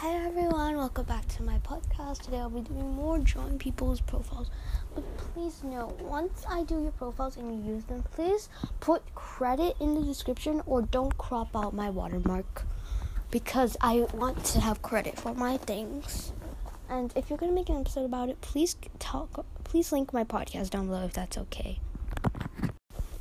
Hi everyone, welcome back to my podcast. Today I'll be doing more drawing people's profiles. But please note, once I do your profiles and you use them, please put credit in the description or don't crop out my watermark because I want to have credit for my things. And if you're gonna make an episode about it, please talk. Please link my podcast down below if that's okay.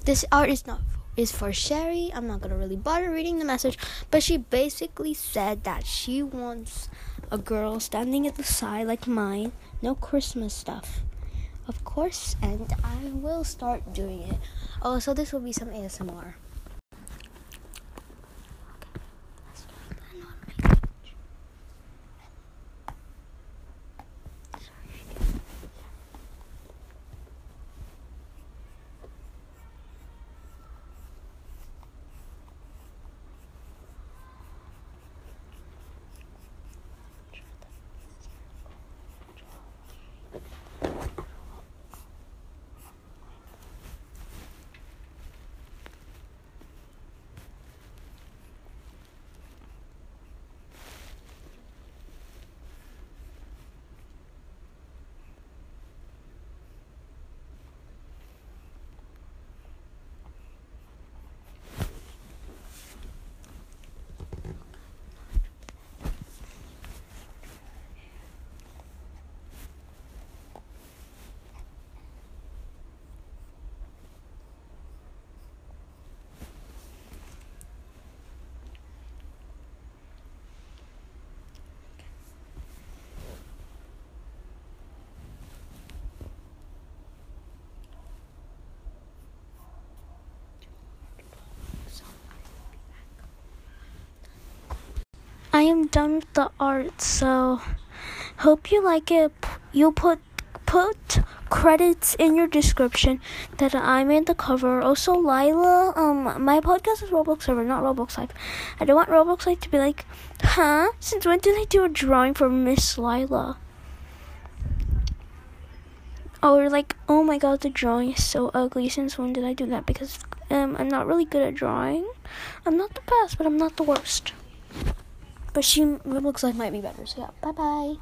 This art is not is for Sherry. I'm not gonna really bother reading the message, but she basically said that she wants a girl standing at the side like mine, no Christmas stuff. Of course, and I will start doing it. Oh, so this will be some ASMR. Am done with the art, so hope you like it. You'll put put credits in your description that I made the cover. Also, Lila, um, my podcast is Roblox server, not Roblox Live. I don't want Roblox Live to be like, huh? Since when did I do a drawing for Miss Lila? Or like, oh my god, the drawing is so ugly. Since when did I do that? Because um, I'm not really good at drawing. I'm not the best, but I'm not the worst. But she looks like might be better. So yeah, bye bye.